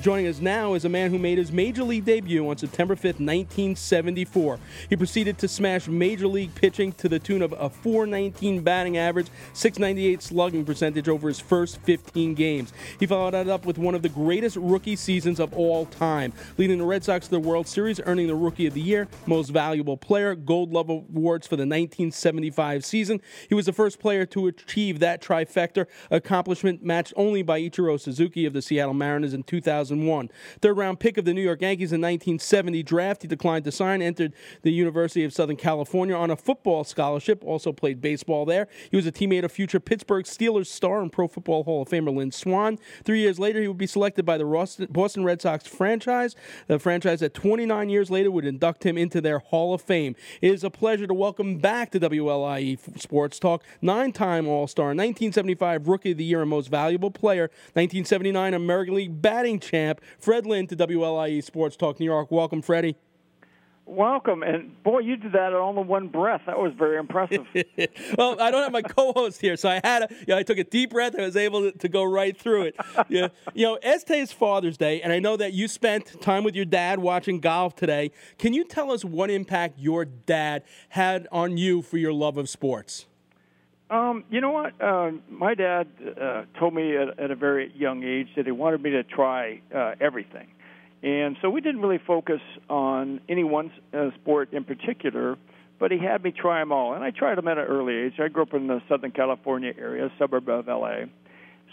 Joining us now is a man who made his major league debut on September 5th, 1974. He proceeded to smash major league pitching to the tune of a 419 batting average, 698 slugging percentage over his first 15 games. He followed that up with one of the greatest rookie seasons of all time, leading the Red Sox to the World Series, earning the Rookie of the Year, Most Valuable Player, Gold Glove Awards for the 1975 season. He was the first player to achieve that trifecta accomplishment, matched only by Ichiro Suzuki of the Seattle Mariners in 2000. 2001. Third round pick of the New York Yankees in 1970 draft. He declined to sign, entered the University of Southern California on a football scholarship, also played baseball there. He was a teammate of future Pittsburgh Steelers star and Pro Football Hall of Famer Lynn Swann. Three years later, he would be selected by the Boston Red Sox franchise, the franchise that 29 years later would induct him into their Hall of Fame. It is a pleasure to welcome back to WLIE Sports Talk, nine time All Star, 1975 Rookie of the Year and Most Valuable Player, 1979 American League Batting Champ champ, Fred Lynn to WLIE Sports Talk New York. Welcome, Freddie. Welcome, and boy, you did that all in one breath. That was very impressive. well, I don't have my co-host here, so I had a, you know, I took a deep breath. I was able to, to go right through it. yeah, you know, as today's Father's Day, and I know that you spent time with your dad watching golf today. Can you tell us what impact your dad had on you for your love of sports? Um, you know what? Uh, my dad uh, told me at, at a very young age that he wanted me to try uh, everything. And so we didn't really focus on any one uh, sport in particular, but he had me try them all. And I tried them at an early age. I grew up in the Southern California area, suburb of LA.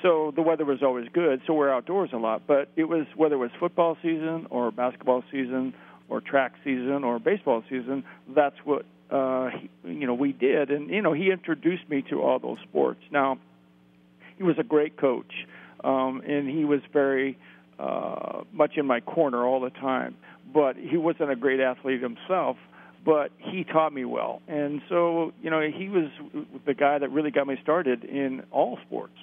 So the weather was always good, so we're outdoors a lot. But it was whether it was football season or basketball season or track season or baseball season, that's what uh, you know, we did, and you know, he introduced me to all those sports. Now, he was a great coach, um, and he was very uh, much in my corner all the time. But he wasn't a great athlete himself. But he taught me well, and so you know, he was the guy that really got me started in all sports.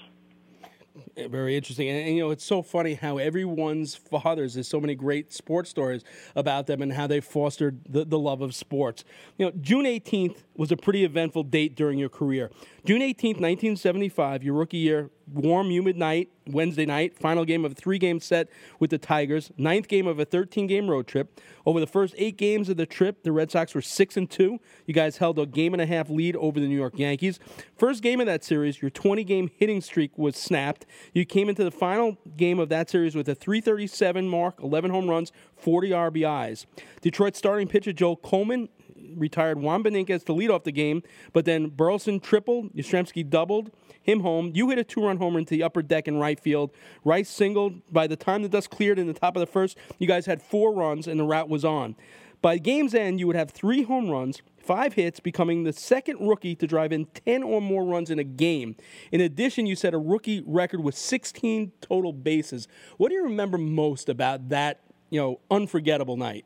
Very interesting. And, and, you know, it's so funny how everyone's fathers, there's so many great sports stories about them and how they fostered the, the love of sports. You know, June 18th was a pretty eventful date during your career. June 18th, 1975, your rookie year, warm, humid night, Wednesday night, final game of a three game set with the Tigers, ninth game of a 13 game road trip. Over the first eight games of the trip, the Red Sox were 6 and 2. You guys held a game and a half lead over the New York Yankees. First game of that series, your 20 game hitting streak was snapped. You came into the final game of that series with a 337 mark, 11 home runs, 40 RBIs. Detroit starting pitcher Joe Coleman retired Juan Beniquez to lead off the game, but then Burleson tripled, Yastrzemski doubled, him home. You hit a two-run homer into the upper deck in right field. Rice singled. By the time the dust cleared in the top of the first, you guys had four runs and the route was on. By game's end, you would have three home runs, five hits, becoming the second rookie to drive in 10 or more runs in a game. In addition, you set a rookie record with 16 total bases. What do you remember most about that, you know, unforgettable night?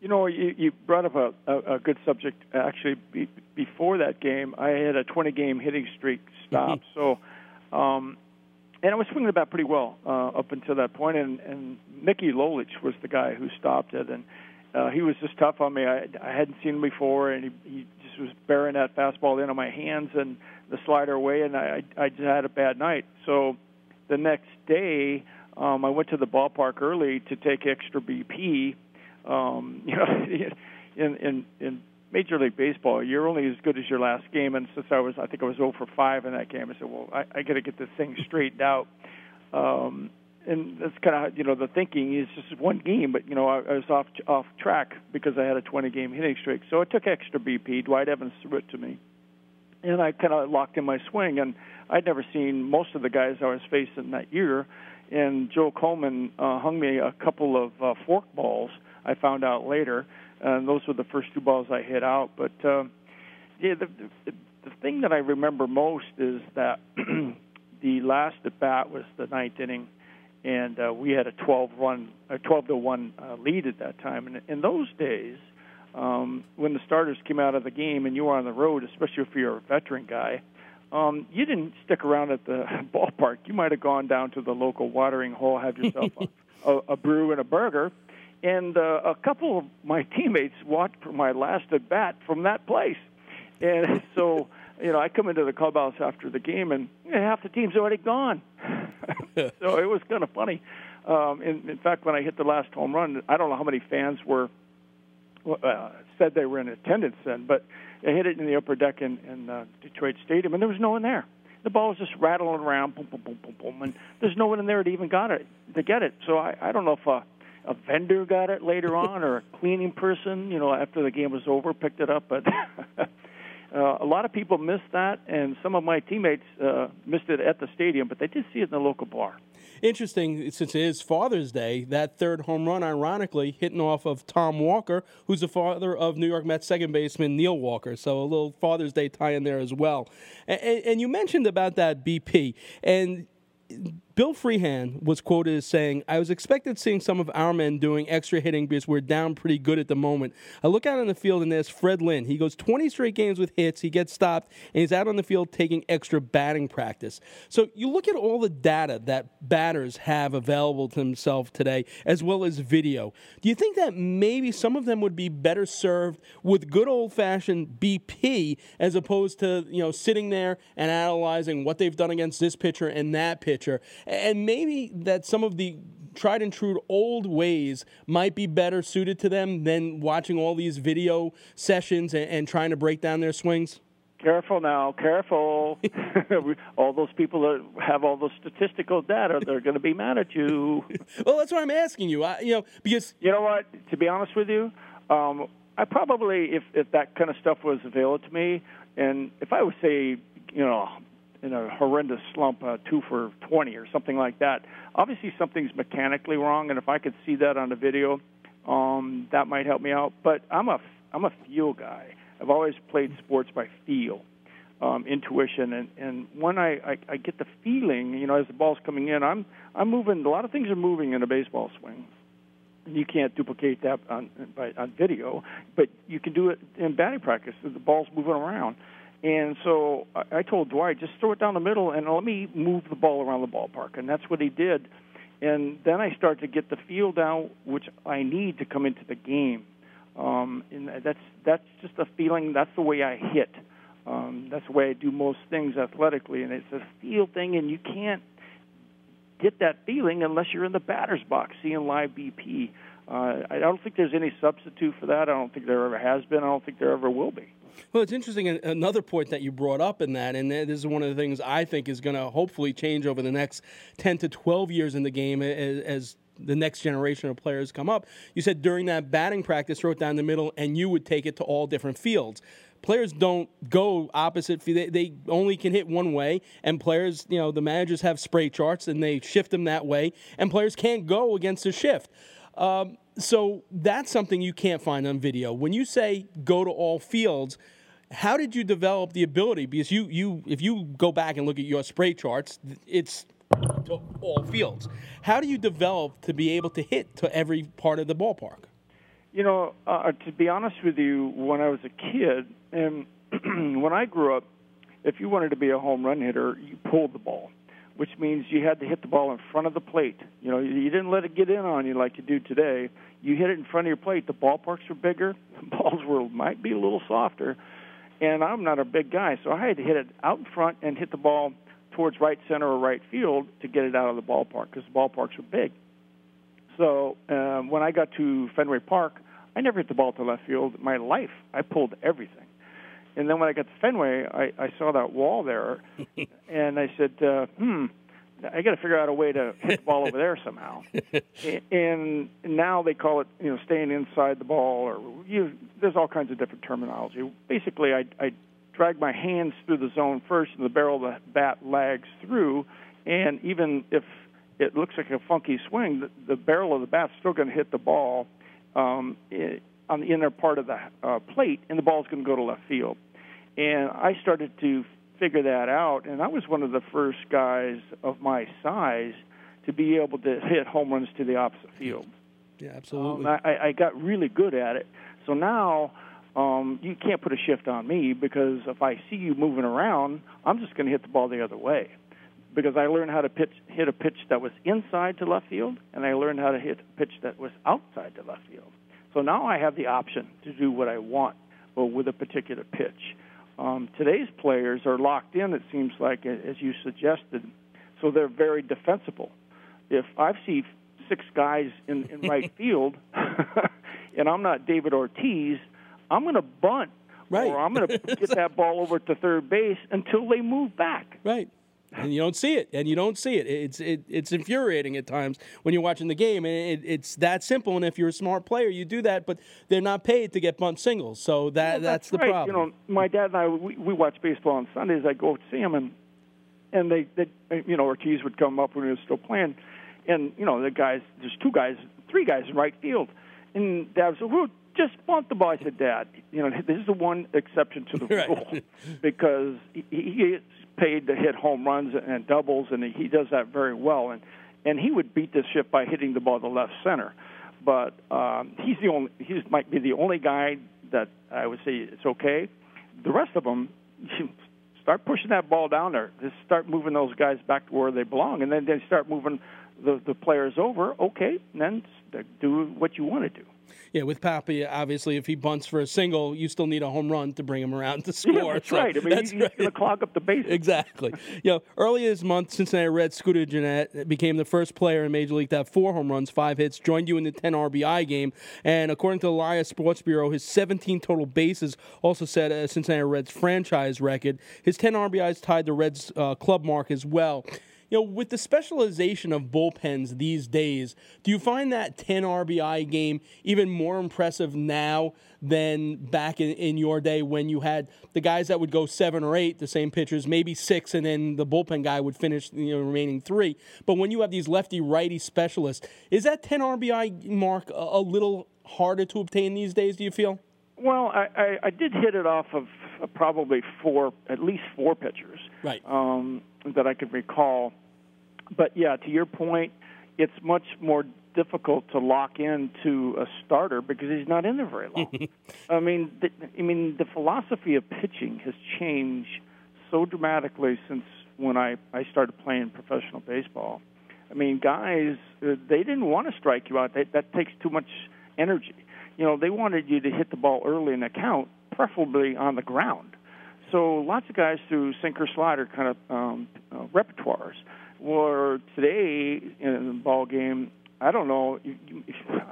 You know, you, you brought up a, a, a good subject. Actually, be, before that game, I had a 20-game hitting streak stop. So, um, and I was swinging the bat pretty well uh, up until that point. And, and Mickey Lolich was the guy who stopped it, and uh, he was just tough on me. I, I hadn't seen him before, and he, he just was bearing that fastball in on my hands and the slider away, and I, I just had a bad night. So, the next day, um, I went to the ballpark early to take extra BP um, you know, in in in Major League Baseball, you're only as good as your last game. And since I was, I think I was 0 for 5 in that game, I said, well, I, I got to get this thing straightened out. Um, and that's kind of you know the thinking is just one game, but you know I, I was off off track because I had a 20 game hitting streak. So I took extra BP. Dwight Evans threw it to me, and I kind of locked in my swing. And I'd never seen most of the guys I was facing that year. And Joe Coleman uh, hung me a couple of uh, fork balls I found out later, and those were the first two balls I hit out. But uh, yeah, the, the the thing that I remember most is that the last at bat was the ninth inning, and uh, we had a 12 run, a 12 to one uh, lead at that time. And in those days, um, when the starters came out of the game and you were on the road, especially if you're a veteran guy, um, you didn't stick around at the ballpark. You might have gone down to the local watering hole, have yourself a, a, a brew and a burger. And uh, a couple of my teammates watched for my last at bat from that place. And so, you know, I come into the clubhouse after the game, and half the team's already gone. so it was kind of funny. Um, in, in fact, when I hit the last home run, I don't know how many fans were uh, said they were in attendance then, but I hit it in the upper deck in, in uh, Detroit Stadium, and there was no one there. The ball was just rattling around, boom, boom, boom, boom, boom, and there's no one in there to even got it to get it. So I, I don't know if a, a vendor got it later on or a cleaning person, you know, after the game was over, picked it up, but. Uh, a lot of people missed that, and some of my teammates uh, missed it at the stadium, but they did see it in the local bar. Interesting, since it is Father's Day, that third home run, ironically, hitting off of Tom Walker, who's the father of New York Mets second baseman Neil Walker. So a little Father's Day tie in there as well. And, and you mentioned about that BP, and Bill Freehan was quoted as saying, I was expected seeing some of our men doing extra hitting because we're down pretty good at the moment. I look out on the field and there's Fred Lynn. He goes 20 straight games with hits. He gets stopped and he's out on the field taking extra batting practice. So you look at all the data that batters have available to themselves today, as well as video. Do you think that maybe some of them would be better served with good old fashioned BP as opposed to, you know, sitting there and analyzing what they've done against this pitcher and that pitcher? And maybe that some of the tried and true old ways might be better suited to them than watching all these video sessions and, and trying to break down their swings? Careful now, careful. all those people that have all the statistical data, they're going to be mad at you. well, that's what I'm asking you. I, you know, because you know what? To be honest with you, um, I probably, if if that kind of stuff was available to me, and if I would say, you know, in a horrendous slump, uh, two for 20 or something like that. Obviously, something's mechanically wrong, and if I could see that on the video, um, that might help me out. But I'm a I'm a feel guy. I've always played sports by feel, um, intuition, and and when I, I I get the feeling, you know, as the ball's coming in, I'm I'm moving. A lot of things are moving in a baseball swing. You can't duplicate that on by, on video, but you can do it in batting practice. The ball's moving around and so I told Dwight, just throw it down the middle and let me move the ball around the ballpark. And that's what he did. And then I start to get the feel down, which I need to come into the game. Um, and that's that's just a feeling. That's the way I hit. Um, that's the way I do most things athletically, and it's a feel thing. And you can't get that feeling unless you're in the batter's box seeing live BP. Uh, I don't think there's any substitute for that. I don't think there ever has been. I don't think there ever will be. Well, it's interesting. Another point that you brought up in that, and this is one of the things I think is going to hopefully change over the next 10 to 12 years in the game as, as the next generation of players come up. You said during that batting practice, throw it down the middle, and you would take it to all different fields. Players don't go opposite. They, they only can hit one way, and players, you know, the managers have spray charts and they shift them that way, and players can't go against the shift. Um, so that's something you can't find on video. When you say go to all fields, how did you develop the ability? Because you, you if you go back and look at your spray charts, it's to all fields. How do you develop to be able to hit to every part of the ballpark? You know, uh, to be honest with you, when I was a kid, and when I grew up, if you wanted to be a home run hitter, you pulled the ball which means you had to hit the ball in front of the plate. You know, you didn't let it get in on you like you do today. You hit it in front of your plate. The ballparks were bigger, the balls were might be a little softer, and I'm not a big guy, so I had to hit it out in front and hit the ball towards right center or right field to get it out of the ballpark because the ballparks were big. So um, when I got to Fenway Park, I never hit the ball to left field in my life. I pulled everything. And then when I got to Fenway, I, I saw that wall there, and I said, uh, "Hmm, I got to figure out a way to hit the ball over there somehow." and now they call it, you know, staying inside the ball, or you, there's all kinds of different terminology. Basically, I, I drag my hands through the zone first, and the barrel of the bat lags through. And even if it looks like a funky swing, the, the barrel of the bat's still going to hit the ball. Um, it, on the inner part of the uh, plate, and the ball's going to go to left field. And I started to figure that out, and I was one of the first guys of my size to be able to hit home runs to the opposite field. Yeah, absolutely. Um, I, I got really good at it. So now um, you can't put a shift on me because if I see you moving around, I'm just going to hit the ball the other way. Because I learned how to pitch, hit a pitch that was inside to left field, and I learned how to hit a pitch that was outside to left field. So now I have the option to do what I want with a particular pitch. Um, today's players are locked in, it seems like, as you suggested, so they're very defensible. If I see six guys in, in right field, and I'm not David Ortiz, I'm going to bunt, right. or I'm going to get that ball over to third base until they move back. Right. And you don't see it, and you don't see it. It's it, it's infuriating at times when you're watching the game, and it, it's that simple. And if you're a smart player, you do that. But they're not paid to get bunt singles, so that that's, that's, the right. problem. You know, my dad and I we, we watch baseball on Sundays. I go see him, and and they, they you know Ortiz would come up when he was still playing, and you know the guys there's two guys, three guys in right field, and Dad said, "Well, just bunt the ball." I said, "Dad, you know this is the one exception to the right. rule because he, he gets paid to hit home runs and doubles, and he does that very well, and and he would beat this ship by hitting the ball to left center." But um, he's the only he might be the only guy that I would say it's okay. The rest of them, start pushing that ball down there. Just start moving those guys back to where they belong, and then they start moving the the players over. Okay, and then do what you want to do. Yeah, with Papi, obviously, if he bunts for a single, you still need a home run to bring him around to score. Yeah, that's so right. I mean, that's he's right. going to clog up the base. Exactly. you know, earlier this month, Cincinnati Reds Scooter Gennett became the first player in Major League to have four home runs, five hits, joined you in the 10 RBI game. And according to the Elias Sports Bureau, his 17 total bases also set a Cincinnati Reds franchise record. His 10 RBIs tied the Reds uh, club mark as well you know, with the specialization of bullpens these days, do you find that 10 RBI game even more impressive now than back in, in your day when you had the guys that would go seven or eight, the same pitchers, maybe six, and then the bullpen guy would finish the you know, remaining three? But when you have these lefty righty specialists, is that 10 RBI mark a, a little harder to obtain these days, do you feel? Well, I, I, I did hit it off of probably four, at least four pitchers, right? Um, that I could recall. But yeah, to your point, it's much more difficult to lock into a starter because he's not in there very long. I mean, the, I mean, the philosophy of pitching has changed so dramatically since when I I started playing professional baseball. I mean, guys, uh, they didn't want to strike you out. They, that takes too much energy. You know, they wanted you to hit the ball early in the count, preferably on the ground. So lots of guys threw sinker slider kind of um, uh, repertoires. Where today in the ball game, I don't know.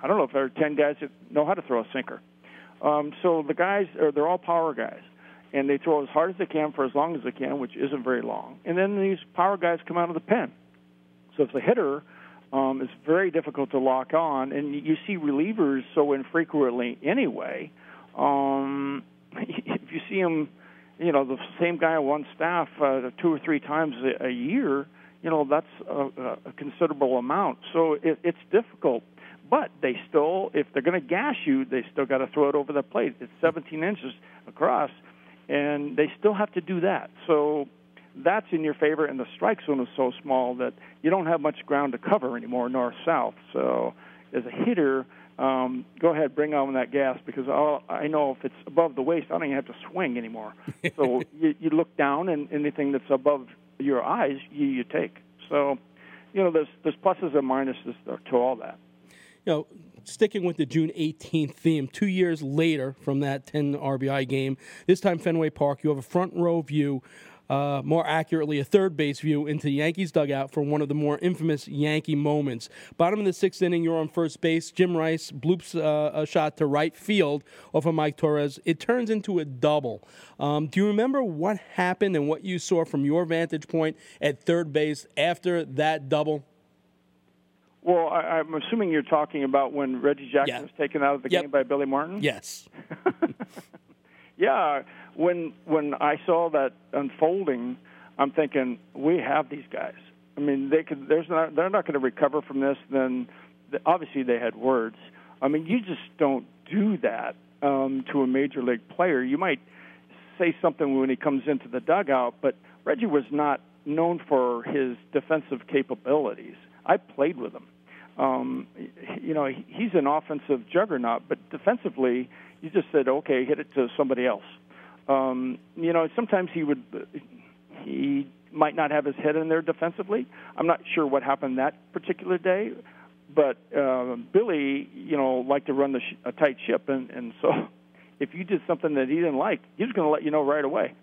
I don't know if there are ten guys that know how to throw a sinker. Um, so the guys are they're all power guys, and they throw as hard as they can for as long as they can, which isn't very long. And then these power guys come out of the pen. So if the hitter um, it's very difficult to lock on, and you see relievers so infrequently anyway. Um, if you see them, you know, the same guy on one staff uh, two or three times a, year, you know, that's a, a considerable amount. So it, it's difficult. But they still, if they're going to gash you, they still got to throw it over the plate. It's 17 inches across, and they still have to do that. So that's in your favor, and the strike zone is so small that you don't have much ground to cover anymore, north south. So, as a hitter, um, go ahead, bring on that gas because I'll, I know if it's above the waist, I don't even have to swing anymore. so you, you look down, and anything that's above your eyes, you, you take. So, you know, there's there's pluses and minuses to all that. You know, sticking with the June 18th theme, two years later from that 10 RBI game, this time Fenway Park, you have a front row view uh, more accurately, a third base view into the Yankees dugout for one of the more infamous Yankee moments. Bottom of the sixth inning, you're on first base. Jim Rice bloops uh, a shot to right field off of Mike Torrez. It turns into a double. Um, do you remember what happened and what you saw from your vantage point at third base after that double? Well, I, am assuming you're talking about when Reggie Jackson yeah. was taken out of the yep. game by Billy Martin. Yes. yeah, when when I saw that unfolding, I'm thinking we have these guys. I mean, they could. There's not. They're not going to recover from this. Then, obviously, they had words. I mean, you just don't do that um, to a major league player. You might say something when he comes into the dugout, but Reggie was not known for his defensive capabilities. I played with him. Um, you know, he's an offensive juggernaut, but defensively, you just said, okay, hit it to somebody else. Um, you know, sometimes he would, he might not have his head in there defensively. I'm not sure what happened that particular day, but uh, Billy, you know, liked to run the sh- a tight ship, and and so if you did something that he didn't like, he was going to let you know right away,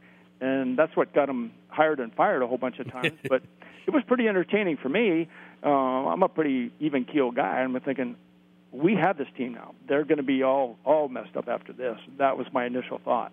and that's what got him hired and fired a whole bunch of times. but it was pretty entertaining for me. Uh, I'm a pretty even keel guy. I'm thinking, we have this team now. They're going to be all all messed up after this. That was my initial thought.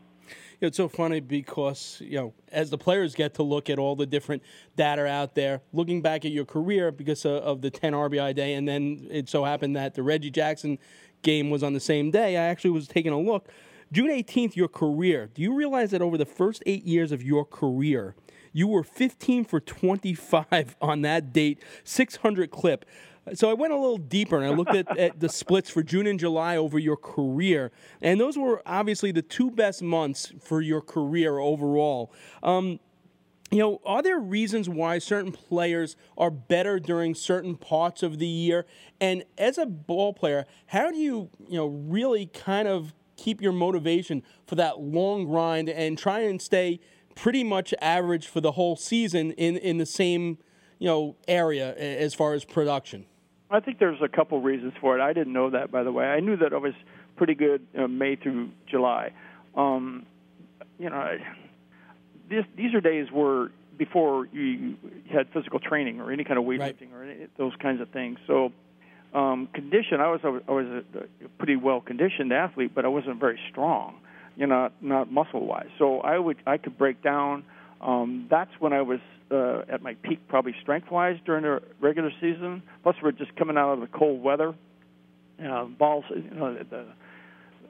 It's so funny because you know as the players get to look at all the different data out there, looking back at your career because of, of the 10 RBI day, and then it so happened that the Reggie Jackson game was on the same day. I actually was taking a look. June 18th, your career. Do you realize that over the first eight years of your career, you were 15 for 25 on that date, 600 clip. So I went a little deeper and I looked at, at, the splits for June and July over your career, and those were obviously the two best months for your career overall. Um, you know, are there reasons why certain players are better during certain parts of the year? And as a ball player, how do you, you know, really kind of keep your motivation for that long grind and try and stay pretty much average for the whole season in, in the same, you know, area as far as production? I think there's a couple reasons for it. I didn't know that, by the way. I knew that I was pretty good uh, May through July. Um, you know, this, these are days where before you had physical training or any kind of weightlifting right. or any, those kinds of things. So, um, condition, I was I was a, a pretty well conditioned athlete, but I wasn't very strong. You know, not, not muscle wise. So I would I could break down. Um, that's when I was uh, at my peak, probably strength wise during the regular season. Plus, we're just coming out of the cold weather. Uh, balls, you know, the,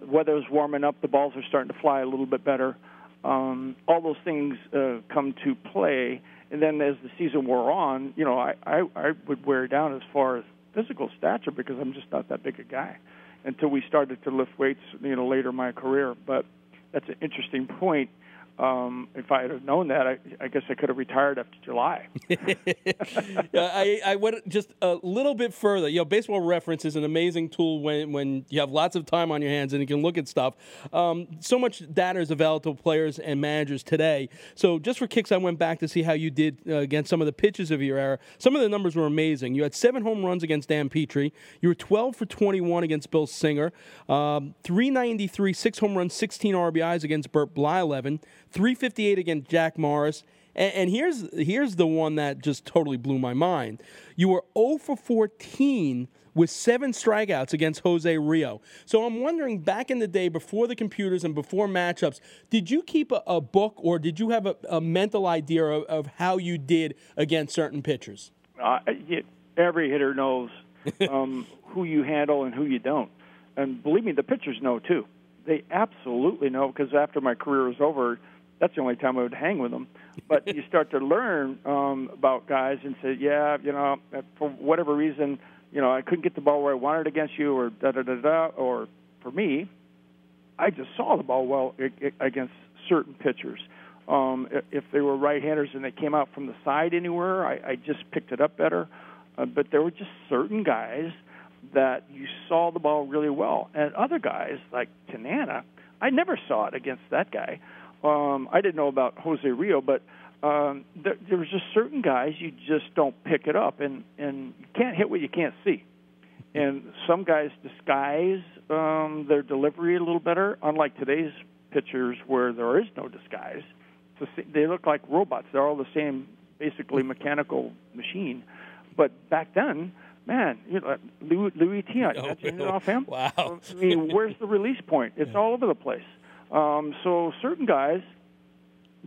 the weather is warming up. The balls are starting to fly a little bit better. Um, all those things uh, come to play, and then as the season wore on, you know, I, I I would wear down as far as physical stature because I'm just not that big a guy. Until we started to lift weights, you know, later in my career. But that's an interesting point um, if I had known that, I, I, guess I could have retired after July. I, I, went just a little bit further. You know, baseball reference is an amazing tool when, when you have lots of time on your hands and you can look at stuff. Um, so much data is available to players and managers today. So just for kicks, I went back to see how you did uh, against some of the pitches of your era. Some of the numbers were amazing. You had seven home runs against Dan Petry. You were 12 for 21 against Bill Singer. Um, 393, six home runs, 16 RBIs against Bert Blyleven. 358 against Jack Morris. And, and, here's here's the one that just totally blew my mind. You were 0 for 14 with seven strikeouts against Jose Rijo. So I'm wondering, back in the day, before the computers and before matchups, did you keep a, a book or did you have a, a mental idea of, of, how you did against certain pitchers? Uh, every hitter knows um, who you handle and who you don't. And believe me, the pitchers know too. They absolutely know because after my career was over, that's the only time I would hang with them. But you start to learn um, about guys and say, yeah, you know, for whatever reason, you know, I couldn't get the ball where I wanted against you, or da da da da. Or for me, I just saw the ball well against certain pitchers. Um, if they were right-handers and they came out from the side anywhere, I, I just picked it up better. Uh, but there were just certain guys that you saw the ball really well, and other guys like Tanana, I never saw it against that guy. Um, I didn't know about Jose Rijo, but um, there, there was just certain guys you just don't pick it up, and and you can't hit what you can't see. And some guys disguise um, their delivery a little better, unlike today's pitchers where there is no disguise. So they look like robots. They're all the same, basically mechanical machine. But back then, man, you know, Louis, Louis T. I oh, really? off him. Wow. I mean, where's the release point? It's yeah. all over the place. Um, so certain guys,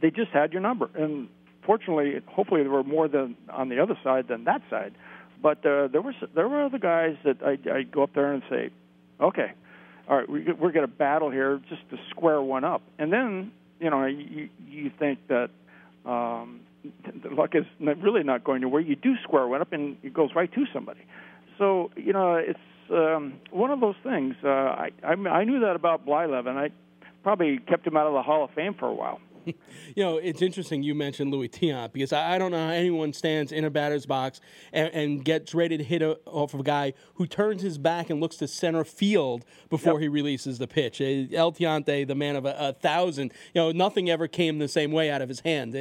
they just had your number, and fortunately, hopefully, there were more than on the other side than that side. But uh, there was there were other guys that I I go up there and say, okay, all right, we, we're going to battle here just to square one up, and then you know you you think that. Um, the luck is really not going to where you do square one up and it goes right to somebody. So you know it's um, one of those things. Uh, I, I I knew that about Blyleven. I probably kept him out of the Hall of Fame for a while. you know, it's interesting you mentioned Louis Tiant because I, I, don't know how anyone stands in a batter's box and, and gets ready to hit a, off of a guy who turns his back and looks to center field before yep. he releases the pitch. Uh, El Tiante, the man of a, a, thousand, you know, nothing ever came the same way out of his hand. Uh,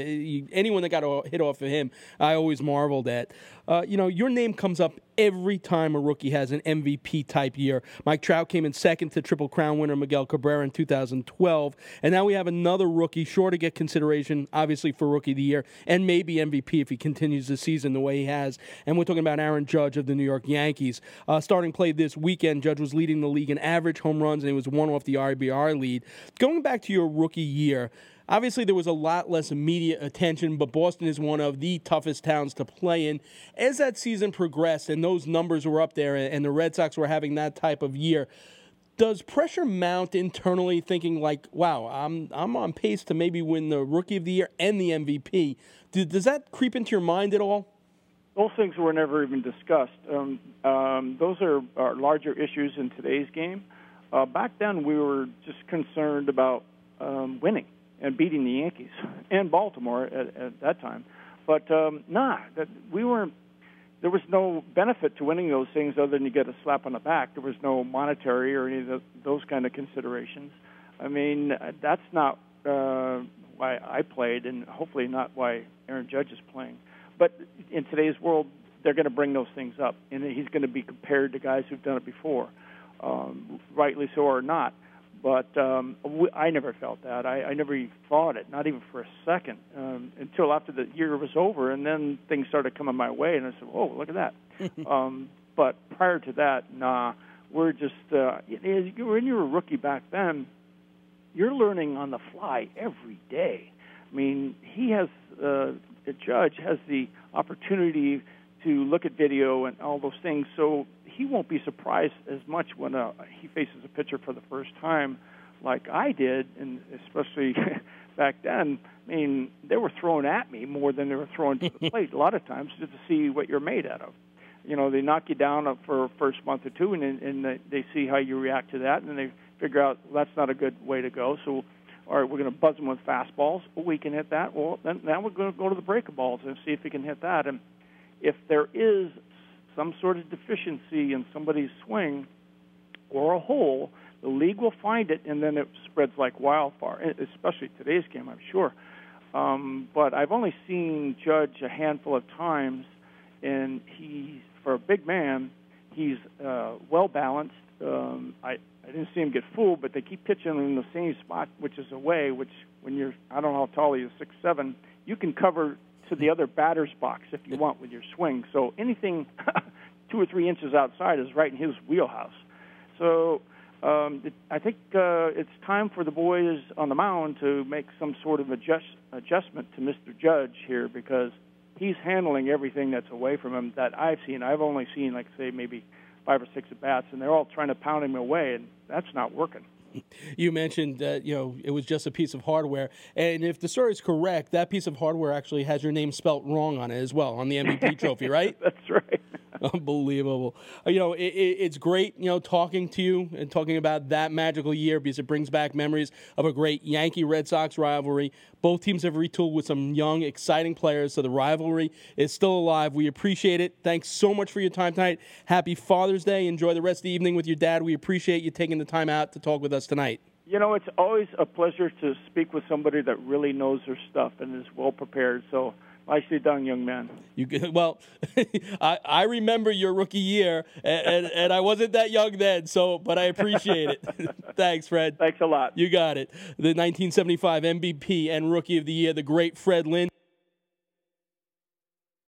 anyone that got a hit off of him, I always marveled at. Uh, you know, your name comes up every time a rookie has an MVP type year. Mike Trout came in second to Triple Crown winner Miguel Cabrera in 2012. And now we have another rookie, sure to get consideration, obviously, for Rookie of the Year and maybe MVP if he continues the season the way he has. And we're talking about Aaron Judge of the New York Yankees. Uh, starting play this weekend, Judge was leading the league in average home runs and he was one off the RBI lead. Going back to your rookie year, Obviously, there was a lot less media attention, but Boston is one of the toughest towns to play in. As that season progressed and those numbers were up there, and the Red Sox were having that type of year, does pressure mount internally, thinking like, "Wow, I'm I'm on pace to maybe win the Rookie of the Year and the MVP"? does that creep into your mind at all? Those things were never even discussed. Um, um, those are, are, larger issues in today's game. Uh, back then, we were just concerned about um, winning and beating the Yankees and Baltimore at, at that time. But um, nah, that we weren't. There was no benefit to winning those things other than you get a slap on the back. There was no monetary or any of the, those kind of considerations. I mean, that's not uh, why I played, and hopefully not why Aaron Judge is playing. But in today's world, they're going to bring those things up, and he's going to be compared to guys who've done it before, um, rightly so or not. But um, I never felt that. I, I never thought it, not even for a second, um, until after the year was over, and then things started coming my way, and I said, "Oh, look at that." um, but prior to that, nah, we're just uh, when you were a rookie back then, you're learning on the fly every day. I mean, he has uh, the judge has the opportunity to look at video and all those things, so he won't be surprised as much when uh, he faces a pitcher for the first time, like I did, and especially back then. I mean, they were thrown at me more than they were thrown to the plate a lot of times just to see what you're made out of. You know, they knock you down for first month or two, and and they see how you react to that, and then they figure out well, that's not a good way to go. So, all right, we're going to buzz them with fastballs. Well, we can hit that. Well, then now we're going to go to the breakables and see if we can hit that. And if there is some sort of deficiency in somebody's swing or a hole, the league will find it, and then it spreads like wildfire. Especially today's game, I'm sure. Um, but I've only seen Judge a handful of times, and he, for a big man, he's uh, well balanced. Um, I I didn't see him get fooled, but they keep pitching in the same spot, which is away. Which when you're I don't know how tall he is, six seven, you can cover to the other batter's box if you want with your swing. So anything two or three inches outside is right in his wheelhouse. So um, I think uh, it's time for the boys on the mound to make some sort of adjust, adjustment to Mr. Judge here because he's handling everything that's away from him that I've seen. I've only seen, like, say, maybe five or six at bats, and they're all trying to pound him away, and that's not working. You mentioned that you know it was just a piece of hardware, and if the story is correct, that piece of hardware actually has your name spelt wrong on it as well on the MVP trophy, right? that's right. Unbelievable. Uh, you know, it, it, it's great, you know, talking to you and talking about that magical year because it brings back memories of a great Yankee Red Sox rivalry. Both teams have retooled with some young, exciting players, so the rivalry is still alive. We appreciate it. Thanks so much for your time tonight. Happy Father's Day. Enjoy the rest of the evening with your dad. We appreciate you taking the time out to talk with us tonight. You know, it's always a pleasure to speak with somebody that really knows their stuff and is well prepared. So, Nicely done, young man. You well, I, I remember your rookie year, and, and, and, I wasn't that young then. So, but I appreciate it. Thanks, Fred. Thanks a lot. You got it. The 1975 MVP and Rookie of the Year, the great Fred Lynn.